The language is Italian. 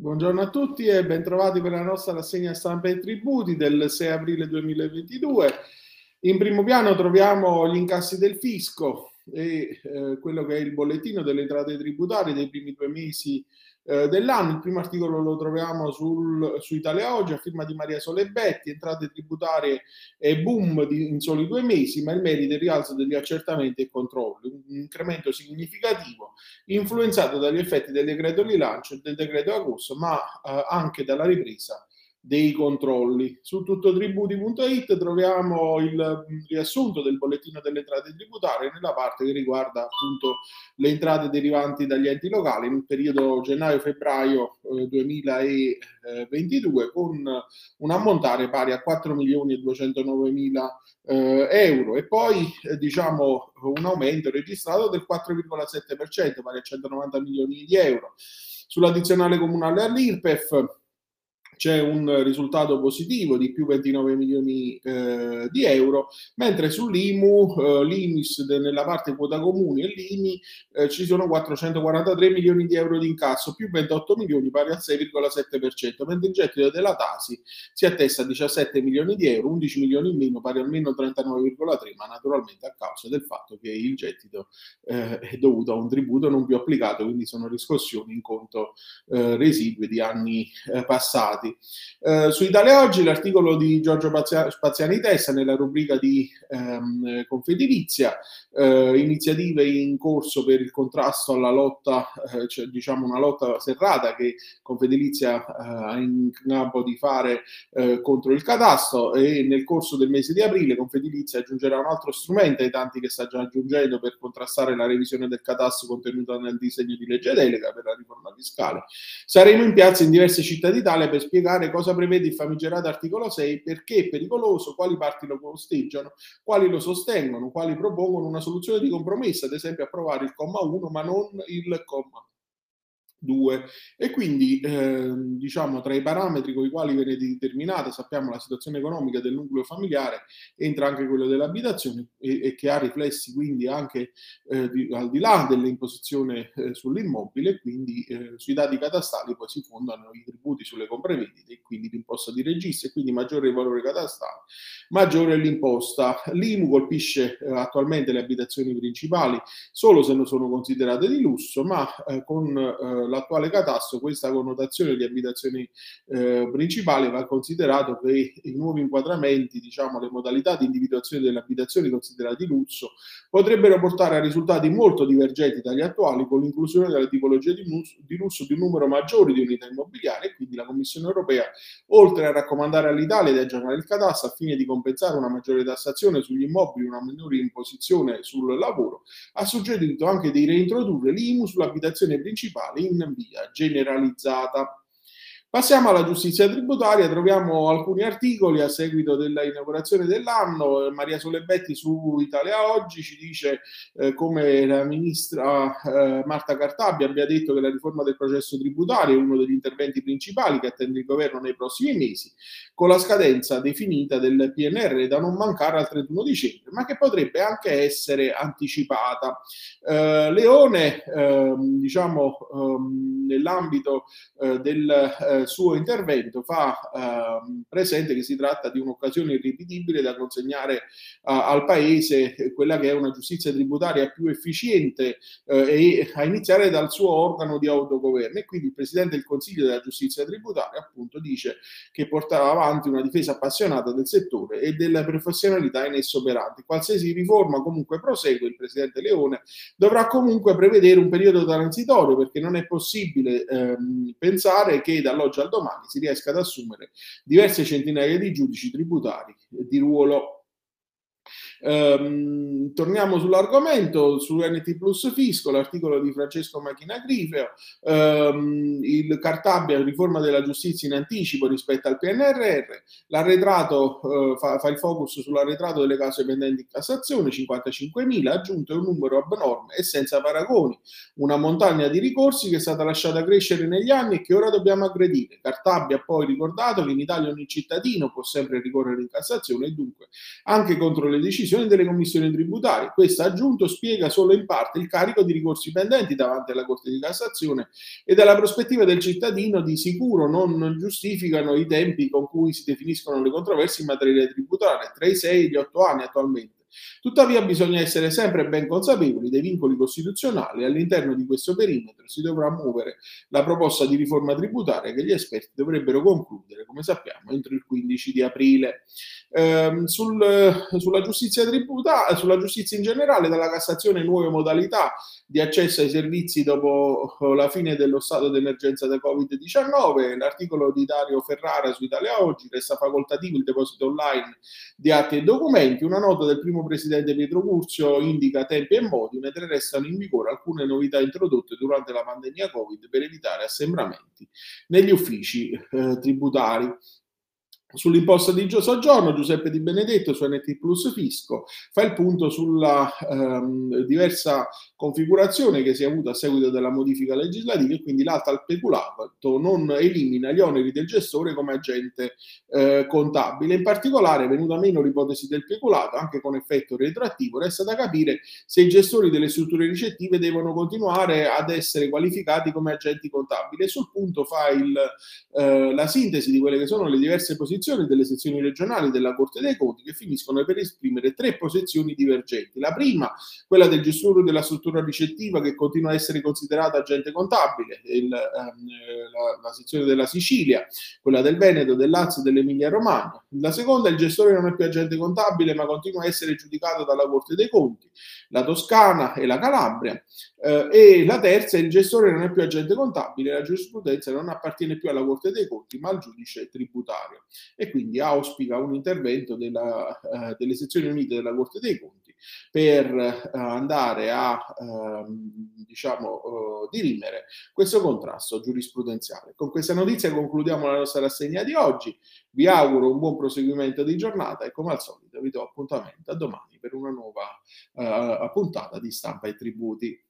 Buongiorno a tutti e bentrovati per la nostra rassegna stampa e tributi del 6 aprile 2022. In primo piano troviamo gli incassi del fisco e eh, quello che è il bollettino delle entrate tributarie dei primi due mesi eh, dell'anno. Il primo articolo lo troviamo sul, su Italia Oggi a firma di Maria Solebetti, entrate tributarie e boom di, in soli due mesi, ma il merito è il rialzo degli accertamenti e controlli, un incremento significativo influenzato dagli effetti del decreto rilancio e del decreto agosto, ma eh, anche dalla ripresa dei controlli. Su tuttotributi.it troviamo il riassunto del bollettino delle entrate tributarie nella parte che riguarda appunto le entrate derivanti dagli enti locali nel periodo gennaio-febbraio eh, 2022 con un ammontare pari a 4 milioni e 209 mila eh, euro e poi eh, diciamo un aumento registrato del 4,7% pari a 190 milioni di euro. Sull'addizionale comunale all'IRPEF c'è un risultato positivo di più 29 milioni eh, di euro, mentre sull'IMU, eh, l'IMIS nella parte quota comuni e l'IMI eh, ci sono 443 milioni di euro di incasso, più 28 milioni pari al 6,7%, mentre il gettito della Tasi si attesta a 17 milioni di euro, 11 milioni in meno pari almeno 39,3, ma naturalmente a causa del fatto che il gettito eh, è dovuto a un tributo non più applicato, quindi sono riscossioni in conto eh, residui di anni eh, passati avanti. Eh, su Italia Oggi l'articolo di Giorgio Spaziani Tessa nella rubrica di ehm, Confedilizia, eh, iniziative in corso per il contrasto alla lotta, eh, cioè, diciamo una lotta serrata che Confedilizia eh, ha in campo di fare eh, contro il catasto e nel corso del mese di aprile Confedilizia aggiungerà un altro strumento ai tanti che sta già aggiungendo per contrastare la revisione del catasto contenuta nel disegno di legge delega per la riforma fiscale. Saremo in piazza in diverse città d'Italia per spiegare spiegare cosa prevede il famigerato articolo 6, perché è pericoloso, quali parti lo posteggiano, quali lo sostengono, quali propongono una soluzione di compromesso, ad esempio approvare il comma 1 ma non il comma 2 e quindi eh, diciamo tra i parametri con i quali viene determinata sappiamo la situazione economica del nucleo familiare entra anche quello dell'abitazione e, e che ha riflessi quindi anche eh, di, al di là dell'imposizione eh, sull'immobile quindi eh, sui dati catastali poi si fondano i tributi sulle compravendite e quindi l'imposta di registro e quindi maggiore il valore catastale maggiore l'imposta. l'IMU colpisce eh, attualmente le abitazioni principali solo se non sono considerate di lusso ma eh, con l'attuale catasto, questa connotazione di abitazioni eh, principali va considerato che i nuovi inquadramenti, diciamo le modalità di individuazione delle abitazioni considerate lusso, potrebbero portare a risultati molto divergenti dagli attuali con l'inclusione della tipologia di, mus- di lusso di un numero maggiore di unità immobiliari e quindi la Commissione europea, oltre a raccomandare all'Italia di aggiornare il catasto al fine di compensare una maggiore tassazione sugli immobili una minore imposizione sul lavoro, ha suggerito anche di reintrodurre l'IMU sull'abitazione principale in via generalizzata. Passiamo alla giustizia tributaria, troviamo alcuni articoli a seguito dell'inaugurazione dell'anno. Maria Solebetti su Italia Oggi ci dice eh, come la ministra eh, Marta Cartabia abbia detto che la riforma del processo tributario è uno degli interventi principali che attende il governo nei prossimi mesi, con la scadenza definita del PNR da non mancare al 31 dicembre, ma che potrebbe anche essere anticipata. Eh, Leone, ehm, diciamo, ehm, nell'ambito eh, del eh, suo intervento fa eh, presente che si tratta di un'occasione irripetibile da consegnare eh, al Paese quella che è una giustizia tributaria più efficiente eh, e a iniziare dal suo organo di autogoverno. E quindi il Presidente del Consiglio della giustizia tributaria appunto dice che porterà avanti una difesa appassionata del settore e delle professionalità in esso operanti. Qualsiasi riforma comunque prosegue, il Presidente Leone dovrà comunque prevedere un periodo transitorio perché non è possibile ehm, pensare che dall'oggi dall'oggi al domani si riesca ad assumere diverse centinaia di giudici tributari di ruolo Um, torniamo sull'argomento, su NT Plus Fisco, l'articolo di Francesco Macchina Grifeo, um, il Cartabia, riforma della giustizia in anticipo rispetto al PNRR, l'arretrato uh, fa, fa, il focus sull'arretrato delle case pendenti in Cassazione, 55.000, aggiunto è un numero abnorme e senza paragoni, una montagna di ricorsi che è stata lasciata crescere negli anni e che ora dobbiamo aggredire. Cartabia ha poi ricordato che in Italia ogni cittadino può sempre ricorrere in Cassazione e dunque anche contro le decisioni decisioni delle commissioni tributarie. Questo aggiunto spiega solo in parte il carico di ricorsi pendenti davanti alla Corte di Cassazione e dalla prospettiva del cittadino di sicuro non giustificano i tempi con cui si definiscono le controversie in materia tributaria, tra i 6 e gli 8 anni attualmente. Tuttavia bisogna essere sempre ben consapevoli dei vincoli costituzionali. E all'interno di questo perimetro si dovrà muovere la proposta di riforma tributaria che gli esperti dovrebbero concludere, come sappiamo, entro il 15 di aprile. Eh, sul, sulla giustizia tributaria, sulla giustizia in generale, dalla Cassazione nuove modalità di accesso ai servizi dopo la fine dello stato d'emergenza da Covid-19, l'articolo di Dario Ferrara su Italia Oggi, resta facoltativo il deposito online di atti e documenti, una nota del primo presidente Pietro Curzio indica tempi e modi, mentre restano in vigore alcune novità introdotte durante la pandemia Covid per evitare assembramenti negli uffici eh, tributari. Sull'imposta di soggiorno, Giuseppe Di Benedetto su NT Plus Fisco fa il punto sulla ehm, diversa configurazione che si è avuta a seguito della modifica legislativa e quindi l'alta al peculato non elimina gli oneri del gestore come agente eh, contabile. In particolare è venuta meno l'ipotesi del peculato, anche con effetto retroattivo. Resta da capire se i gestori delle strutture ricettive devono continuare ad essere qualificati come agenti contabili. E sul punto fa il, eh, la sintesi di quelle che sono le diverse posizioni posizioni delle sezioni regionali della Corte dei Conti che finiscono per esprimere tre posizioni divergenti. La prima, quella del gestore della struttura ricettiva che continua a essere considerata agente contabile, il, ehm, la, la, sezione della Sicilia, quella del Veneto, del Lazio e dell'Emilia Romagna. La seconda, il gestore non è più agente contabile ma continua a essere giudicato dalla Corte dei Conti, la Toscana e la Calabria. Eh, e la terza, il gestore non è più agente contabile, la giurisprudenza non appartiene più alla Corte dei Conti ma al giudice tributario e quindi auspica un intervento della, uh, delle sezioni unite della Corte dei Conti per uh, andare a uh, diciamo, uh, dirimere questo contrasto giurisprudenziale. Con questa notizia concludiamo la nostra rassegna di oggi. Vi auguro un buon proseguimento di giornata e come al solito vi do appuntamento a domani per una nuova puntata di stampa e tributi.